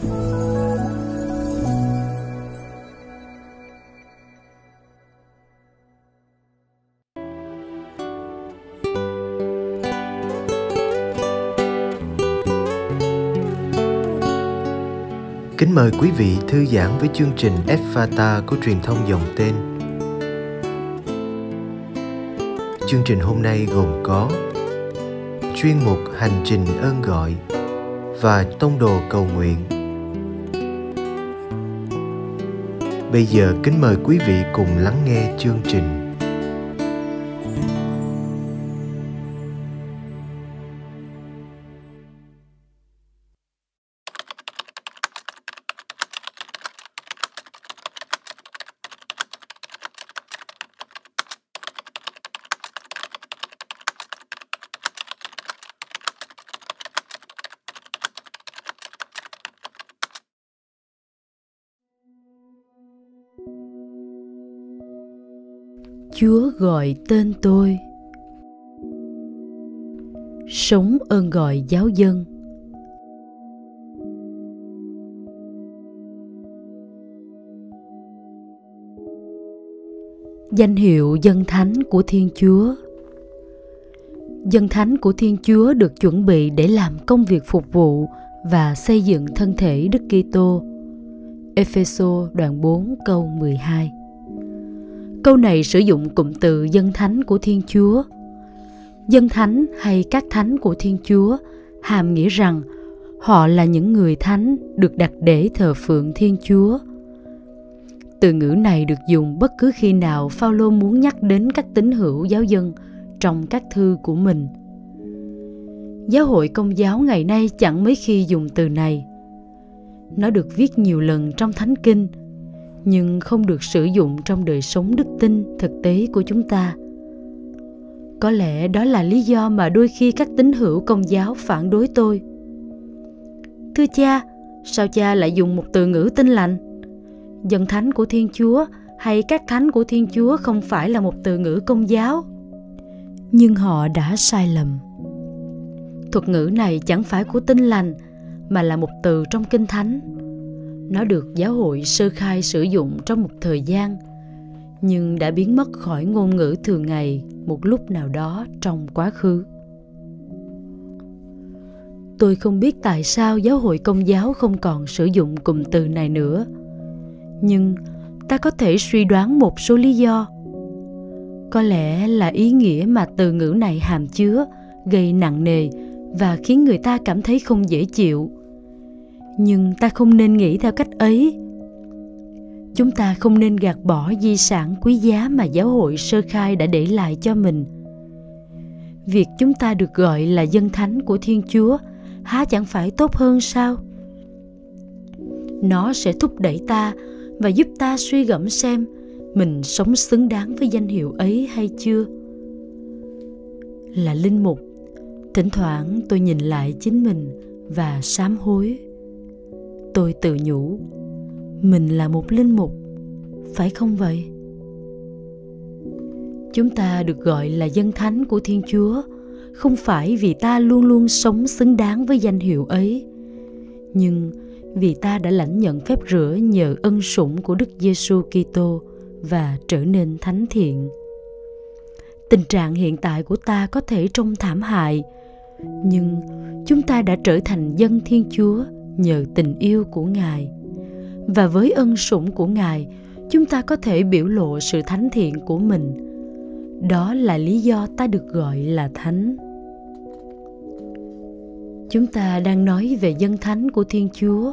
Kính mời quý vị thư giãn với chương trình Fata của truyền thông dòng tên. Chương trình hôm nay gồm có chuyên mục Hành trình ơn gọi và tông đồ cầu nguyện. Bây giờ kính mời quý vị cùng lắng nghe chương trình. Chúa gọi tên tôi. Sống ơn gọi giáo dân. Danh hiệu dân thánh của Thiên Chúa. Dân thánh của Thiên Chúa được chuẩn bị để làm công việc phục vụ và xây dựng thân thể Đức Kitô. Epheso đoạn 4 câu 12 Câu này sử dụng cụm từ dân thánh của Thiên Chúa. Dân thánh hay các thánh của Thiên Chúa hàm nghĩa rằng họ là những người thánh được đặt để thờ phượng Thiên Chúa. Từ ngữ này được dùng bất cứ khi nào Phaolô muốn nhắc đến các tín hữu giáo dân trong các thư của mình. Giáo hội công giáo ngày nay chẳng mấy khi dùng từ này. Nó được viết nhiều lần trong Thánh Kinh – nhưng không được sử dụng trong đời sống đức tin thực tế của chúng ta. Có lẽ đó là lý do mà đôi khi các tín hữu công giáo phản đối tôi. Thưa cha, sao cha lại dùng một từ ngữ tinh lành? Dân thánh của thiên chúa hay các thánh của thiên chúa không phải là một từ ngữ công giáo? Nhưng họ đã sai lầm. Thuật ngữ này chẳng phải của tinh lành, mà là một từ trong kinh thánh nó được giáo hội sơ khai sử dụng trong một thời gian, nhưng đã biến mất khỏi ngôn ngữ thường ngày một lúc nào đó trong quá khứ. Tôi không biết tại sao giáo hội công giáo không còn sử dụng cụm từ này nữa, nhưng ta có thể suy đoán một số lý do. Có lẽ là ý nghĩa mà từ ngữ này hàm chứa, gây nặng nề và khiến người ta cảm thấy không dễ chịu nhưng ta không nên nghĩ theo cách ấy. Chúng ta không nên gạt bỏ di sản quý giá mà giáo hội sơ khai đã để lại cho mình. Việc chúng ta được gọi là dân thánh của thiên chúa há chẳng phải tốt hơn sao? Nó sẽ thúc đẩy ta và giúp ta suy gẫm xem mình sống xứng đáng với danh hiệu ấy hay chưa. Là linh mục, thỉnh thoảng tôi nhìn lại chính mình và sám hối tôi tự nhủ. Mình là một linh mục phải không vậy? Chúng ta được gọi là dân thánh của thiên chúa không phải vì ta luôn luôn sống xứng đáng với danh hiệu ấy. Nhưng vì ta đã lãnh nhận phép rửa nhờ ân sủng của Đức Giêsu Kitô và trở nên thánh thiện. Tình trạng hiện tại của ta có thể trông thảm hại, nhưng chúng ta đã trở thành dân Thiên Chúa nhờ tình yêu của ngài. Và với ân sủng của ngài, chúng ta có thể biểu lộ sự thánh thiện của mình. Đó là lý do ta được gọi là thánh. Chúng ta đang nói về dân thánh của thiên chúa.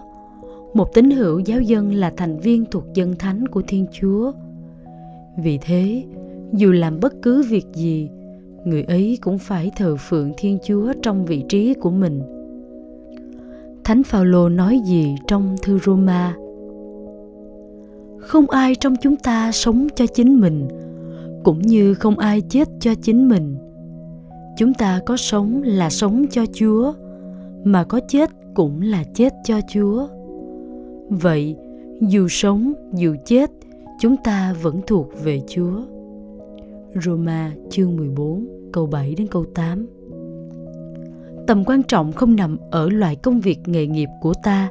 Một tín hữu giáo dân là thành viên thuộc dân thánh của thiên chúa. Vì thế, dù làm bất cứ việc gì, người ấy cũng phải thờ phượng thiên chúa trong vị trí của mình. Thánh Phaolô nói gì trong thư Roma? Không ai trong chúng ta sống cho chính mình, cũng như không ai chết cho chính mình. Chúng ta có sống là sống cho Chúa, mà có chết cũng là chết cho Chúa. Vậy, dù sống, dù chết, chúng ta vẫn thuộc về Chúa. Roma chương 14 câu 7 đến câu 8 tầm quan trọng không nằm ở loại công việc nghề nghiệp của ta.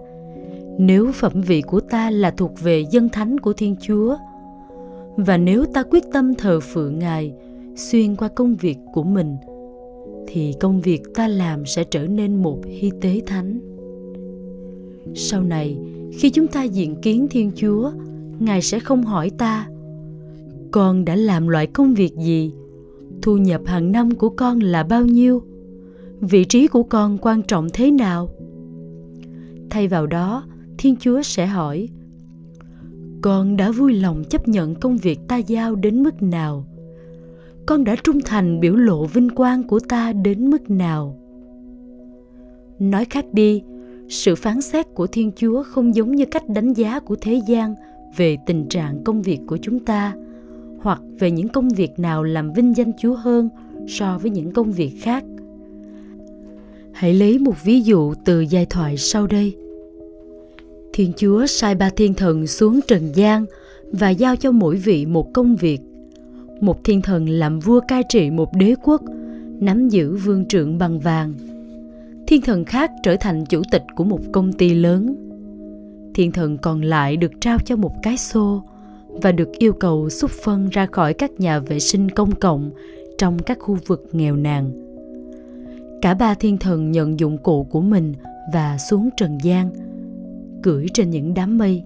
Nếu phẩm vị của ta là thuộc về dân thánh của thiên chúa, và nếu ta quyết tâm thờ phượng ngài, xuyên qua công việc của mình, thì công việc ta làm sẽ trở nên một hy tế thánh. Sau này, khi chúng ta diện kiến thiên chúa, ngài sẽ không hỏi ta, con đã làm loại công việc gì? Thu nhập hàng năm của con là bao nhiêu? Vị trí của con quan trọng thế nào? Thay vào đó, thiên chúa sẽ hỏi, con đã vui lòng chấp nhận công việc ta giao đến mức nào? Con đã trung thành biểu lộ vinh quang của ta đến mức nào? Nói khác đi, sự phán xét của thiên chúa không giống như cách đánh giá của thế gian về tình trạng công việc của chúng ta, hoặc về những công việc nào làm vinh danh chúa hơn so với những công việc khác hãy lấy một ví dụ từ giai thoại sau đây. Thiên chúa sai ba thiên thần xuống trần gian và giao cho mỗi vị một công việc. Một thiên thần làm vua cai trị một đế quốc, nắm giữ vương trượng bằng vàng. Thiên thần khác trở thành chủ tịch của một công ty lớn. Thiên thần còn lại được trao cho một cái xô và được yêu cầu xúc phân ra khỏi các nhà vệ sinh công cộng trong các khu vực nghèo nàn cả ba thiên thần nhận dụng cụ của mình và xuống trần gian, cưỡi trên những đám mây.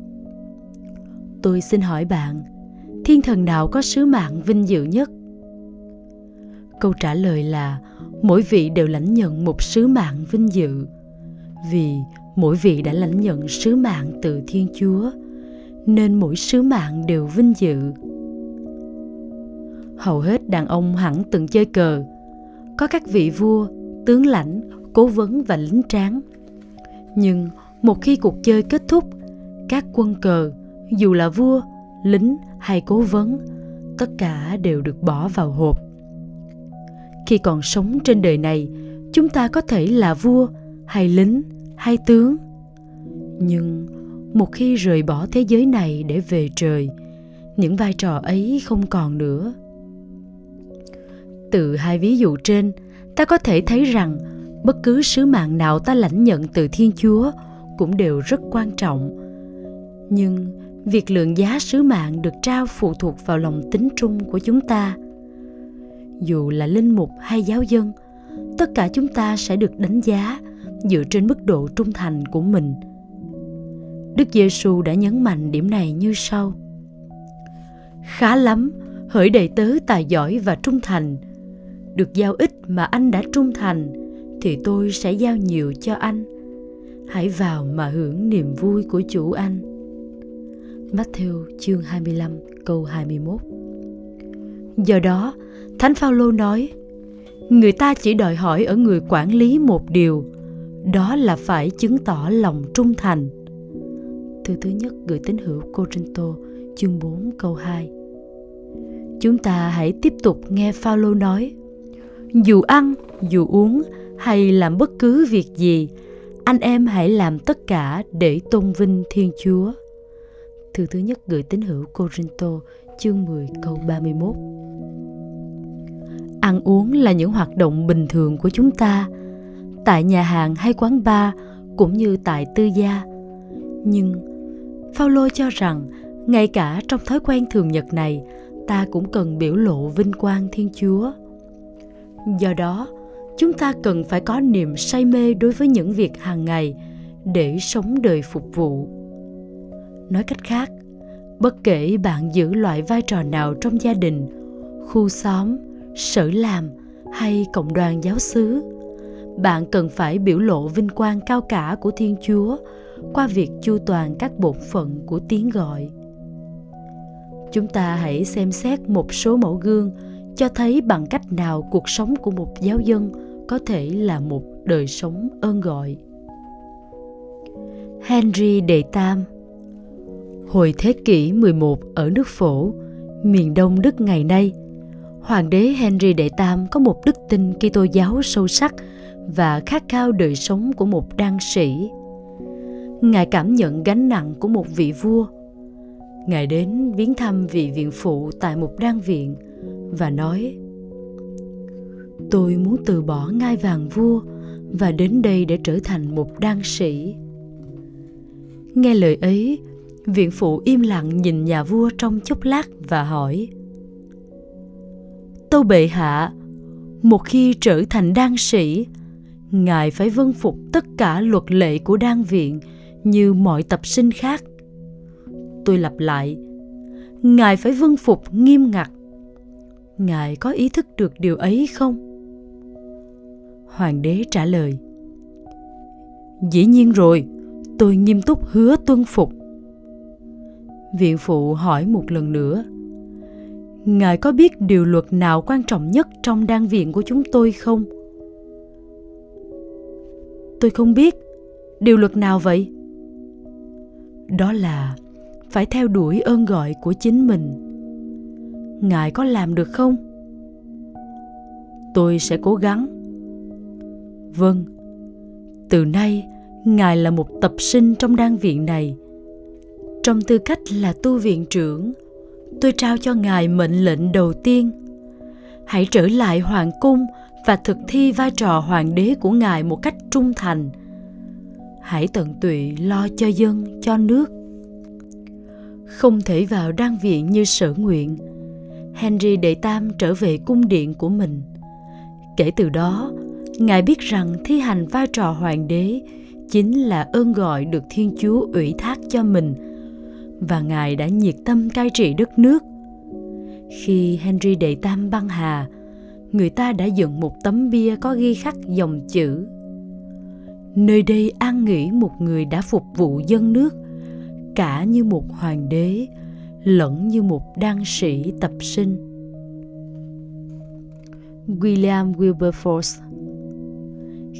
Tôi xin hỏi bạn, thiên thần nào có sứ mạng vinh dự nhất? Câu trả lời là, mỗi vị đều lãnh nhận một sứ mạng vinh dự, vì mỗi vị đã lãnh nhận sứ mạng từ thiên chúa, nên mỗi sứ mạng đều vinh dự. Hầu hết đàn ông hẳn từng chơi cờ, có các vị vua tướng lãnh, cố vấn và lính tráng. Nhưng một khi cuộc chơi kết thúc, các quân cờ, dù là vua, lính hay cố vấn, tất cả đều được bỏ vào hộp. Khi còn sống trên đời này, chúng ta có thể là vua hay lính hay tướng. Nhưng một khi rời bỏ thế giới này để về trời, những vai trò ấy không còn nữa. Từ hai ví dụ trên ta có thể thấy rằng, bất cứ sứ mạng nào ta lãnh nhận từ thiên chúa cũng đều rất quan trọng. Nhưng việc lượng giá sứ mạng được trao phụ thuộc vào lòng tính trung của chúng ta. Dù là linh mục hay giáo dân, tất cả chúng ta sẽ được đánh giá dựa trên mức độ trung thành của mình. Đức giêsu đã nhấn mạnh điểm này như sau. Khá lắm, hỡi đầy tớ tài giỏi và trung thành được giao ít mà anh đã trung thành thì tôi sẽ giao nhiều cho anh. Hãy vào mà hưởng niềm vui của chủ anh. Matthew chương 25 câu 21 Do đó, Thánh Phaolô nói: Người ta chỉ đòi hỏi ở người quản lý một điều, đó là phải chứng tỏ lòng trung thành. Thư thứ nhất gửi tín hữu Corinto chương 4 câu 2 Chúng ta hãy tiếp tục nghe Phaolô nói: dù ăn, dù uống hay làm bất cứ việc gì, anh em hãy làm tất cả để tôn vinh Thiên Chúa. Thư thứ nhất gửi tín hữu Corinto chương 10 câu 31 Ăn uống là những hoạt động bình thường của chúng ta tại nhà hàng hay quán bar cũng như tại tư gia. Nhưng Phaolô cho rằng ngay cả trong thói quen thường nhật này, ta cũng cần biểu lộ vinh quang Thiên Chúa. Do đó, chúng ta cần phải có niềm say mê đối với những việc hàng ngày để sống đời phục vụ. Nói cách khác bất kể bạn giữ loại vai trò nào trong gia đình khu xóm sở làm hay cộng đoàn giáo xứ bạn cần phải biểu lộ vinh quang cao cả của thiên chúa qua việc chu toàn các bổn phận của tiếng gọi. Chúng ta hãy xem xét một số mẫu gương cho thấy bằng cách nào cuộc sống của một giáo dân có thể là một đời sống ơn gọi henry đệ tam Hồi thế kỷ 11 ở nước phổ, miền đông Đức ngày nay, Hoàng đế Henry đệ tam có một đức tin Kitô giáo sâu sắc và khát khao đời sống của một đan sĩ. Ngài cảm nhận gánh nặng của một vị vua. Ngài đến viếng thăm vị viện phụ tại một đan viện và nói Tôi muốn từ bỏ ngai vàng vua và đến đây để trở thành một đan sĩ Nghe lời ấy, viện phụ im lặng nhìn nhà vua trong chốc lát và hỏi Tâu bệ hạ, một khi trở thành đan sĩ, ngài phải vâng phục tất cả luật lệ của đan viện như mọi tập sinh khác. Tôi lặp lại, ngài phải vâng phục nghiêm ngặt. Ngài có ý thức được điều ấy không? Hoàng đế trả lời, Dĩ nhiên rồi, tôi nghiêm túc hứa tuân phục. Viện phụ hỏi một lần nữa, Ngài có biết điều luật nào quan trọng nhất trong đan viện của chúng tôi không? Tôi không biết. Điều luật nào vậy? Đó là phải theo đuổi ơn gọi của chính mình. Ngài có làm được không? Tôi sẽ cố gắng. Vâng. Từ nay, Ngài là một tập sinh trong đan viện này. Trong tư cách là tu viện trưởng, tôi trao cho ngài mệnh lệnh đầu tiên hãy trở lại hoàng cung và thực thi vai trò hoàng đế của ngài một cách trung thành hãy tận tụy lo cho dân cho nước không thể vào đan viện như sở nguyện henry đệ tam trở về cung điện của mình kể từ đó ngài biết rằng thi hành vai trò hoàng đế chính là ơn gọi được thiên chúa ủy thác cho mình và ngài đã nhiệt tâm cai trị đất nước. Khi Henry đệ tam băng hà, người ta đã dựng một tấm bia có ghi khắc dòng chữ Nơi đây an nghỉ một người đã phục vụ dân nước, cả như một hoàng đế, lẫn như một đan sĩ tập sinh. William Wilberforce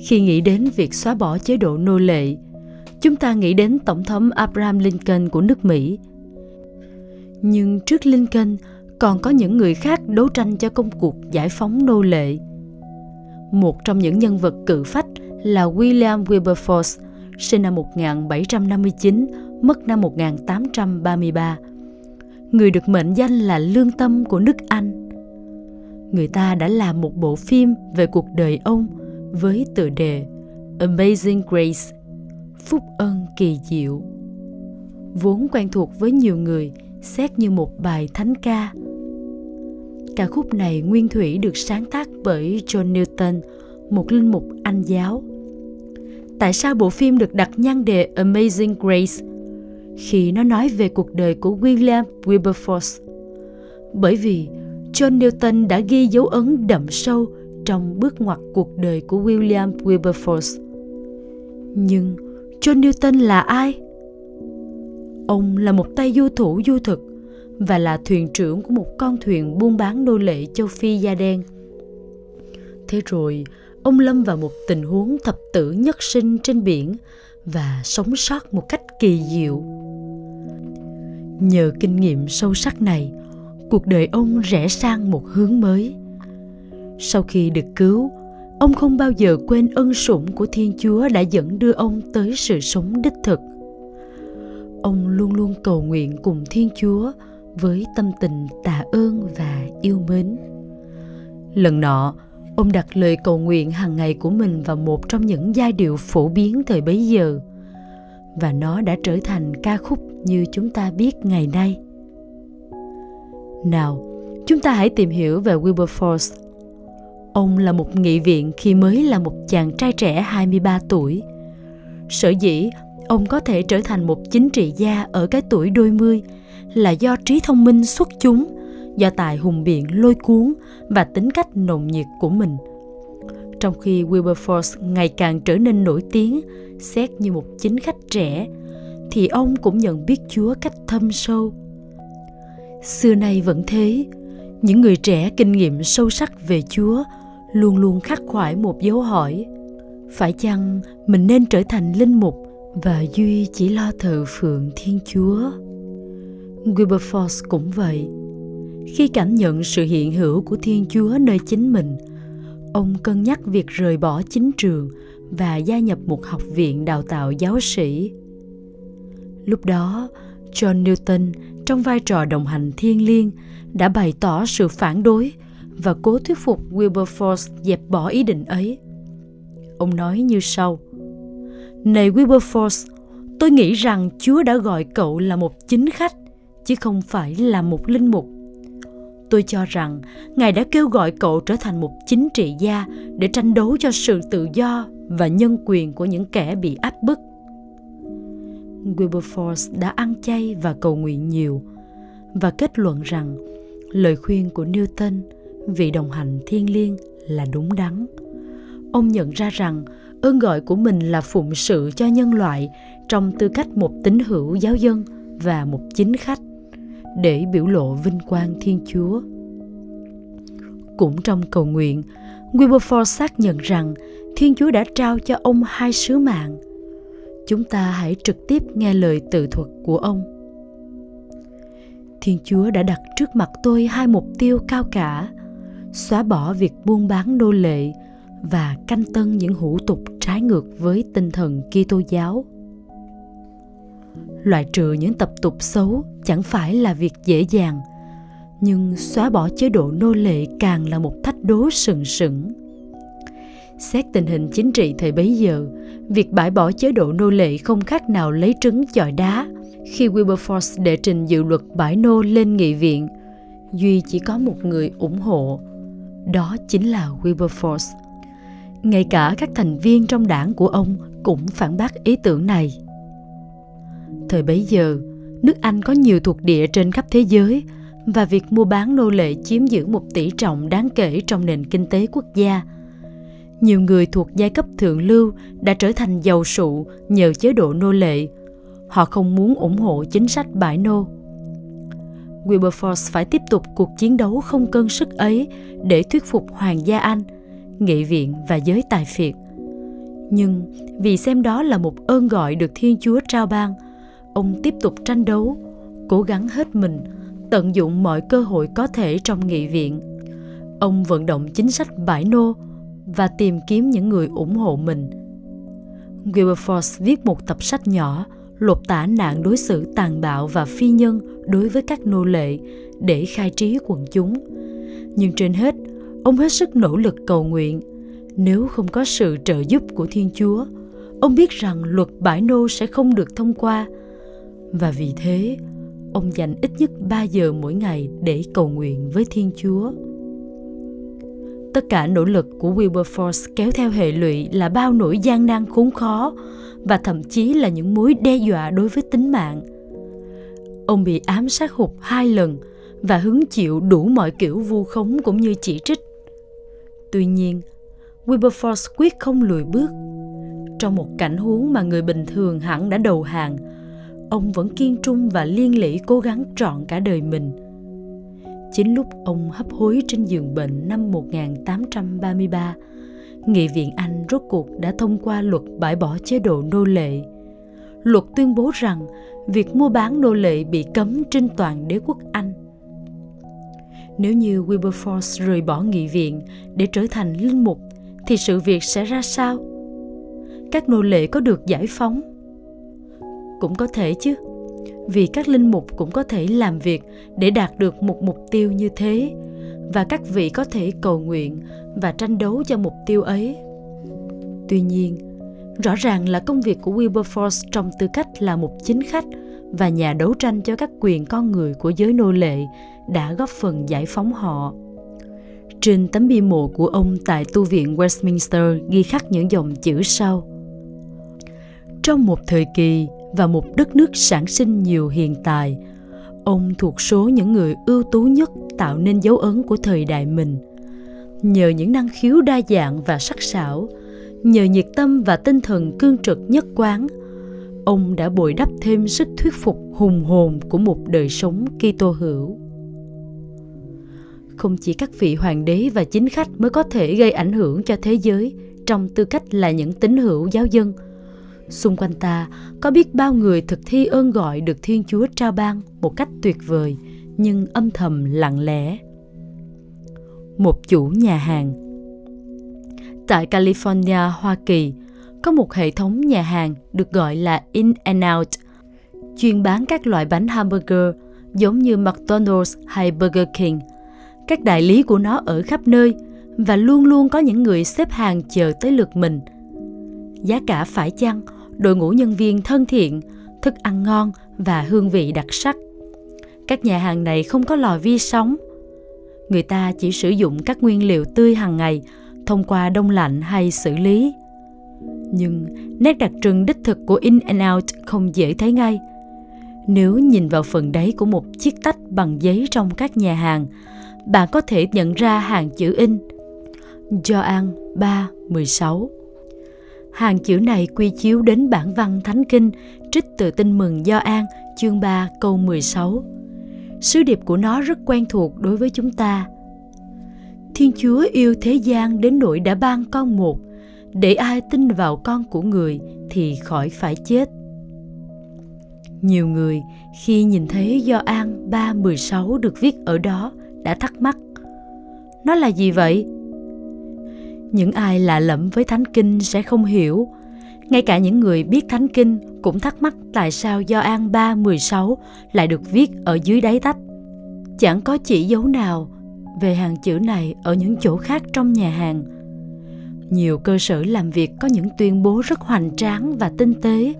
Khi nghĩ đến việc xóa bỏ chế độ nô lệ, chúng ta nghĩ đến Tổng thống Abraham Lincoln của nước Mỹ. Nhưng trước Lincoln còn có những người khác đấu tranh cho công cuộc giải phóng nô lệ. Một trong những nhân vật cự phách là William Wilberforce, sinh năm 1759, mất năm 1833. Người được mệnh danh là lương tâm của nước Anh. Người ta đã làm một bộ phim về cuộc đời ông với tựa đề Amazing Grace, phúc ân kỳ diệu. Vốn quen thuộc với nhiều người, xét như một bài thánh ca. Ca khúc này nguyên thủy được sáng tác bởi john newton, một linh mục anh giáo. Tại sao bộ phim được đặt nhan đề amazing grace? Khi nó nói về cuộc đời của william wilberforce bởi vì john newton đã ghi dấu ấn đậm sâu trong bước ngoặt cuộc đời của william wilberforce nhưng John Newton là ai? Ông là một tay du thủ du thực và là thuyền trưởng của một con thuyền buôn bán nô lệ châu Phi da đen. Thế rồi, ông lâm vào một tình huống thập tử nhất sinh trên biển và sống sót một cách kỳ diệu. Nhờ kinh nghiệm sâu sắc này, cuộc đời ông rẽ sang một hướng mới. Sau khi được cứu, ông không bao giờ quên ân sủng của thiên chúa đã dẫn đưa ông tới sự sống đích thực. Ông luôn luôn cầu nguyện cùng thiên chúa với tâm tình tạ ơn và yêu mến. Lần nọ ông đặt lời cầu nguyện hàng ngày của mình vào một trong những giai điệu phổ biến thời bấy giờ và nó đã trở thành ca khúc như chúng ta biết ngày nay nào chúng ta hãy tìm hiểu về wilberforce Ông là một nghị viện khi mới là một chàng trai trẻ 23 tuổi. Sở dĩ ông có thể trở thành một chính trị gia ở cái tuổi đôi mươi là do trí thông minh xuất chúng, do tài hùng biện lôi cuốn và tính cách nồng nhiệt của mình. Trong khi Wilberforce ngày càng trở nên nổi tiếng, xét như một chính khách trẻ, thì ông cũng nhận biết Chúa cách thâm sâu. Xưa nay vẫn thế, những người trẻ kinh nghiệm sâu sắc về Chúa luôn luôn khắc khoải một dấu hỏi phải chăng mình nên trở thành linh mục và duy chỉ lo thờ phượng thiên chúa wilberforce cũng vậy khi cảm nhận sự hiện hữu của thiên chúa nơi chính mình ông cân nhắc việc rời bỏ chính trường và gia nhập một học viện đào tạo giáo sĩ lúc đó john newton trong vai trò đồng hành thiên liêng đã bày tỏ sự phản đối và cố thuyết phục Wilberforce dẹp bỏ ý định ấy. Ông nói như sau: Này Wilberforce, tôi nghĩ rằng Chúa đã gọi cậu là một chính khách, chứ không phải là một linh mục. Tôi cho rằng Ngài đã kêu gọi cậu trở thành một chính trị gia để tranh đấu cho sự tự do và nhân quyền của những kẻ bị áp bức. Wilberforce đã ăn chay và cầu nguyện nhiều và kết luận rằng lời khuyên của Newton, vị đồng hành thiên liêng là đúng đắn. Ông nhận ra rằng ơn gọi của mình là phụng sự cho nhân loại trong tư cách một tín hữu giáo dân và một chính khách để biểu lộ vinh quang Thiên Chúa. Cũng trong cầu nguyện, Wilberforce xác nhận rằng Thiên Chúa đã trao cho ông hai sứ mạng. Chúng ta hãy trực tiếp nghe lời tự thuật của ông. Thiên Chúa đã đặt trước mặt tôi hai mục tiêu cao cả, xóa bỏ việc buôn bán nô lệ và canh tân những hủ tục trái ngược với tinh thần Kitô giáo. Loại trừ những tập tục xấu chẳng phải là việc dễ dàng, nhưng xóa bỏ chế độ nô lệ càng là một thách đố sừng sững. Xét tình hình chính trị thời bấy giờ, việc bãi bỏ chế độ nô lệ không khác nào lấy trứng chọi đá. Khi Wilberforce đệ trình dự luật bãi nô lên nghị viện, Duy chỉ có một người ủng hộ, đó chính là Wilberforce. Ngay cả các thành viên trong đảng của ông cũng phản bác ý tưởng này. Thời bấy giờ, nước Anh có nhiều thuộc địa trên khắp thế giới và việc mua bán nô lệ chiếm giữ một tỷ trọng đáng kể trong nền kinh tế quốc gia. Nhiều người thuộc giai cấp thượng lưu đã trở thành giàu sụ nhờ chế độ nô lệ. Họ không muốn ủng hộ chính sách bãi nô. Wilberforce phải tiếp tục cuộc chiến đấu không cân sức ấy để thuyết phục Hoàng gia Anh, nghị viện và giới tài phiệt. Nhưng vì xem đó là một ơn gọi được Thiên Chúa trao ban – ông tiếp tục tranh đấu, cố gắng hết mình, tận dụng mọi cơ hội có thể trong nghị viện. Ông vận động chính sách bãi nô và tìm kiếm những người ủng hộ mình. Wilberforce viết một tập sách nhỏ lột tả nạn đối xử tàn bạo và phi nhân đối với các nô lệ để khai trí quần chúng. Nhưng trên hết, ông hết sức nỗ lực cầu nguyện. Nếu không có sự trợ giúp của thiên chúa, ông biết rằng luật bãi nô sẽ không được thông qua và vì thế ông dành ít nhất 3 giờ mỗi ngày để cầu nguyện với Thiên Chúa. Tất cả nỗ lực của Wilberforce kéo theo hệ lụy là bao nỗi gian nan khốn khó và thậm chí là những mối đe dọa đối với tính mạng. Ông bị ám sát hụt hai lần và hứng chịu đủ mọi kiểu vu khống cũng như chỉ trích. Tuy nhiên, Wilberforce quyết không lùi bước. Trong một cảnh huống mà người bình thường hẳn đã đầu hàng, ông vẫn kiên trung và liên lỉ cố gắng trọn cả đời mình. Chính lúc ông hấp hối trên giường bệnh năm 1833, Nghị viện Anh rốt cuộc đã thông qua luật bãi bỏ chế độ nô lệ. Luật tuyên bố rằng việc mua bán nô lệ bị cấm trên toàn đế quốc Anh. Nếu như Wilberforce rời bỏ nghị viện để trở thành linh mục thì sự việc sẽ ra sao? Các nô lệ có được giải phóng cũng có thể chứ. Vì các linh mục cũng có thể làm việc để đạt được một mục tiêu như thế và các vị có thể cầu nguyện và tranh đấu cho mục tiêu ấy. Tuy nhiên rõ ràng là công việc của wilberforce trong tư cách là một chính khách và nhà đấu tranh cho các quyền con người của giới nô lệ đã góp phần giải phóng họ. Trên tấm bia mộ của ông tại tu viện Westminster ghi khắc những dòng chữ sau. Trong một thời kỳ, và một đất nước sản sinh nhiều hiện tài ông thuộc số những người ưu tú nhất tạo nên dấu ấn của thời đại mình nhờ những năng khiếu đa dạng và sắc sảo, nhờ nhiệt tâm và tinh thần cương trực nhất quán, ông đã bồi đắp thêm sức thuyết phục hùng hồn của một đời sống Kitô hữu. Không chỉ các vị hoàng đế và chính khách mới có thể gây ảnh hưởng cho thế giới, trong tư cách là những tín hữu giáo dân – Xung quanh ta có biết bao người thực thi ơn gọi được Thiên Chúa trao ban một cách tuyệt vời nhưng âm thầm lặng lẽ. Một chủ nhà hàng Tại California, Hoa Kỳ, có một hệ thống nhà hàng được gọi là In and Out, chuyên bán các loại bánh hamburger giống như McDonald's hay Burger King. Các đại lý của nó ở khắp nơi và luôn luôn có những người xếp hàng chờ tới lượt mình. Giá cả phải chăng đội ngũ nhân viên thân thiện, thức ăn ngon và hương vị đặc sắc. Các nhà hàng này không có lò vi sóng. Người ta chỉ sử dụng các nguyên liệu tươi hàng ngày thông qua đông lạnh hay xử lý. Nhưng nét đặc trưng đích thực của In and Out không dễ thấy ngay. Nếu nhìn vào phần đáy của một chiếc tách bằng giấy trong các nhà hàng, bạn có thể nhận ra hàng chữ in Gioan 3, 16. Hàng chữ này quy chiếu đến bản văn Thánh Kinh trích từ tin mừng Do An chương 3 câu 16. Sứ điệp của nó rất quen thuộc đối với chúng ta. Thiên Chúa yêu thế gian đến nỗi đã ban con một, để ai tin vào con của người thì khỏi phải chết. Nhiều người khi nhìn thấy Do An 3.16 được viết ở đó đã thắc mắc. Nó là gì vậy? Những ai lạ lẫm với Thánh Kinh sẽ không hiểu. Ngay cả những người biết Thánh Kinh cũng thắc mắc tại sao Gioan 3:16 lại được viết ở dưới đáy tách. Chẳng có chỉ dấu nào về hàng chữ này ở những chỗ khác trong nhà hàng. Nhiều cơ sở làm việc có những tuyên bố rất hoành tráng và tinh tế,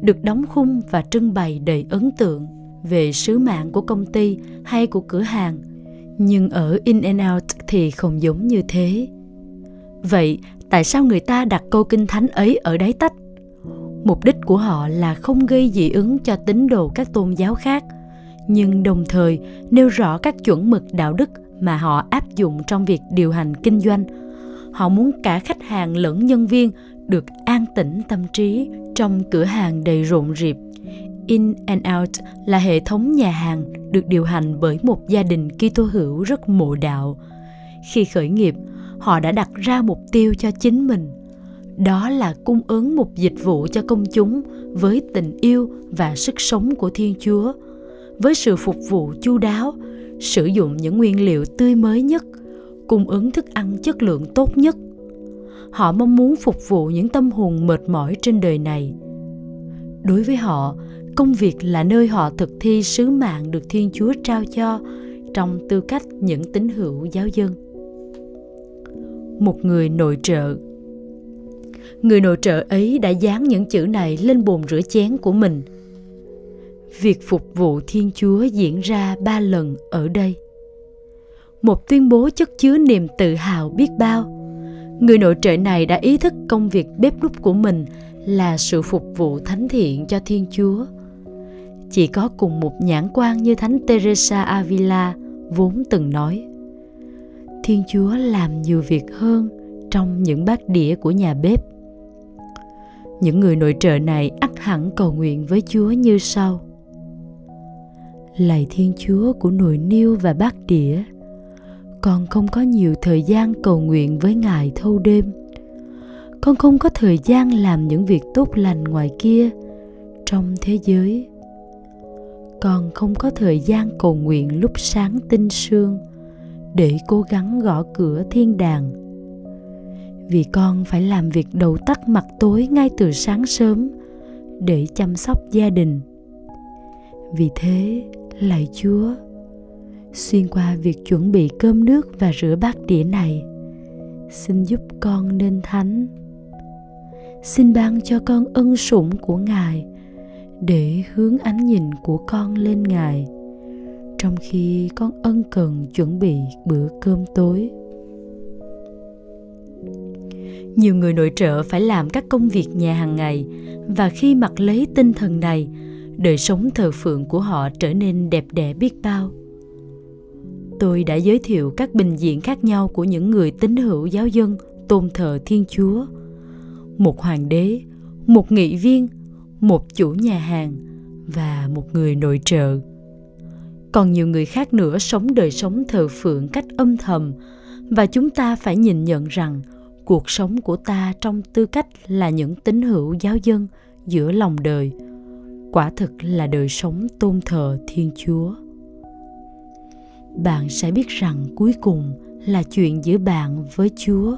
được đóng khung và trưng bày đầy ấn tượng về sứ mạng của công ty hay của cửa hàng. Nhưng ở In and Out thì không giống như thế. Vậy tại sao người ta đặt câu kinh thánh ấy ở đáy tách? Mục đích của họ là không gây dị ứng cho tín đồ các tôn giáo khác, nhưng đồng thời nêu rõ các chuẩn mực đạo đức mà họ áp dụng trong việc điều hành kinh doanh. Họ muốn cả khách hàng lẫn nhân viên được an tĩnh tâm trí trong cửa hàng đầy rộn rịp. In and Out là hệ thống nhà hàng được điều hành bởi một gia đình Kitô hữu rất mộ đạo. Khi khởi nghiệp, họ đã đặt ra mục tiêu cho chính mình. Đó là cung ứng một dịch vụ cho công chúng với tình yêu và sức sống của thiên chúa. Với sự phục vụ chu đáo, sử dụng những nguyên liệu tươi mới nhất, cung ứng thức ăn chất lượng tốt nhất. Họ mong muốn phục vụ những tâm hồn mệt mỏi trên đời này. Đối với họ, công việc là nơi họ thực thi sứ mạng được thiên chúa trao cho trong tư cách những tín hữu giáo dân một người nội trợ. Người nội trợ ấy đã dán những chữ này lên bồn rửa chén của mình. Việc phục vụ thiên chúa diễn ra ba lần ở đây. Một tuyên bố chất chứa niềm tự hào biết bao. Người nội trợ này đã ý thức công việc bếp núc của mình là sự phục vụ thánh thiện cho thiên chúa. Chỉ có cùng một nhãn quan như thánh teresa avila vốn từng nói thiên chúa làm nhiều việc hơn trong những bát đĩa của nhà bếp. Những người nội trợ này ắt hẳn cầu nguyện với chúa như sau. Lạy thiên chúa của nồi niêu và bát đĩa, con không có nhiều thời gian cầu nguyện với ngài thâu đêm. Con không có thời gian làm những việc tốt lành ngoài kia, trong thế giới. Con không có thời gian cầu nguyện lúc sáng tinh sương để cố gắng gõ cửa thiên đàng. Vì con phải làm việc đầu tắt mặt tối ngay từ sáng sớm để chăm sóc gia đình. Vì thế, lạy chúa, xuyên qua việc chuẩn bị cơm nước và rửa bát đĩa này, xin giúp con nên thánh. Xin ban cho con ân sủng của ngài để hướng ánh nhìn của con lên ngài trong khi con ân cần chuẩn bị bữa cơm tối. Nhiều người nội trợ phải làm các công việc nhà hàng ngày và khi mặc lấy tinh thần này, đời sống thờ phượng của họ trở nên đẹp đẽ biết bao. Tôi đã giới thiệu các bình diện khác nhau của những người tín hữu giáo dân, tôn thờ thiên chúa. Một hoàng đế, một nghị viên, một chủ nhà hàng và một người nội trợ còn nhiều người khác nữa sống đời sống thờ phượng cách âm thầm. Và chúng ta phải nhìn nhận rằng, cuộc sống của ta trong tư cách là những tín hữu giáo dân giữa lòng đời, quả thực là đời sống tôn thờ thiên chúa. Bạn sẽ biết rằng cuối cùng là chuyện giữa bạn với chúa.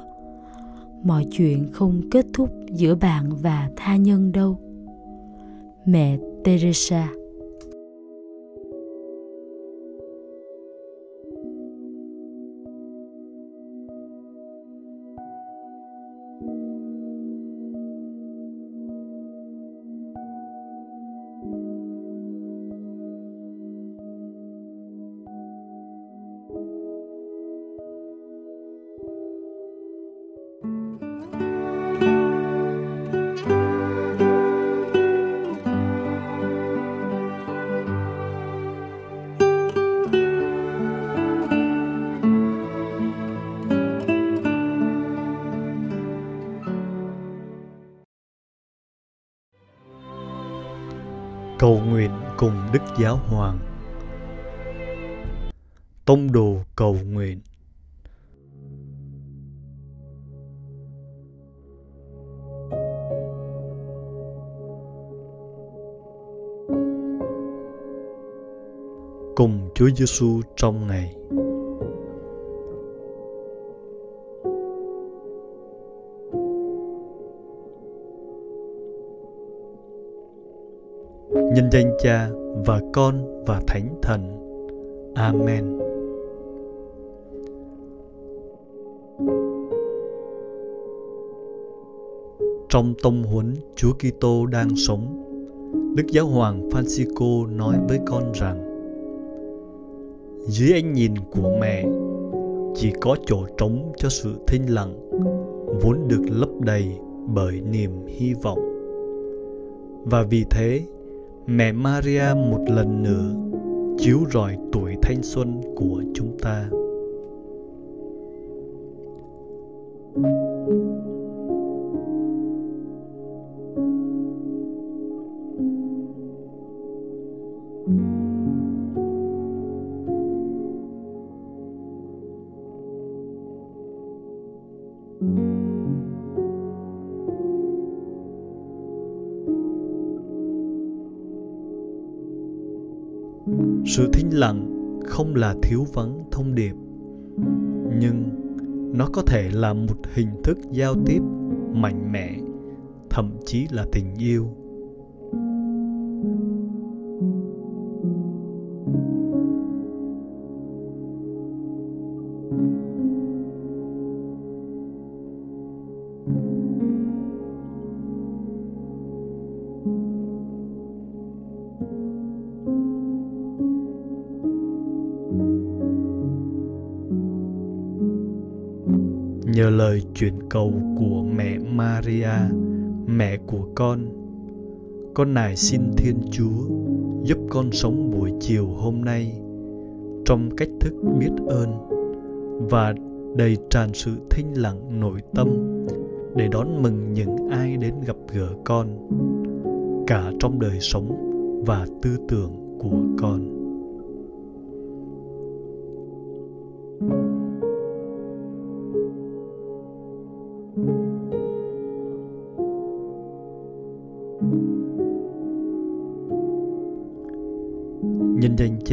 Mọi chuyện không kết thúc giữa bạn và tha nhân đâu. Mẹ teresa cùng Đức Giáo Hoàng Tông đồ cầu nguyện cùng Chúa Giêsu trong ngày. Nhân danh Cha và Con và Thánh Thần. Amen. Trong tông huấn Chúa Kitô đang sống, Đức Giáo hoàng Francisco nói với con rằng dưới ánh nhìn của mẹ chỉ có chỗ trống cho sự thinh lặng vốn được lấp đầy bởi niềm hy vọng và vì thế mẹ maria một lần nữa chiếu rọi tuổi thanh xuân của chúng ta. Không là thiếu vắng thông điệp, nhưng nó có thể là một hình thức giao tiếp mạnh mẽ, thậm chí là tình yêu. Nhờ lời chuyển cầu của mẹ Maria, mẹ của con. Con nài xin Thiên Chúa giúp con sống buổi chiều hôm nay trong cách thức biết ơn và đầy tràn sự thinh lặng nội tâm để đón mừng những ai đến gặp gỡ con cả trong đời sống và tư tưởng của con.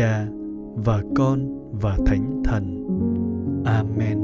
Cha và con và thánh thần. Amen.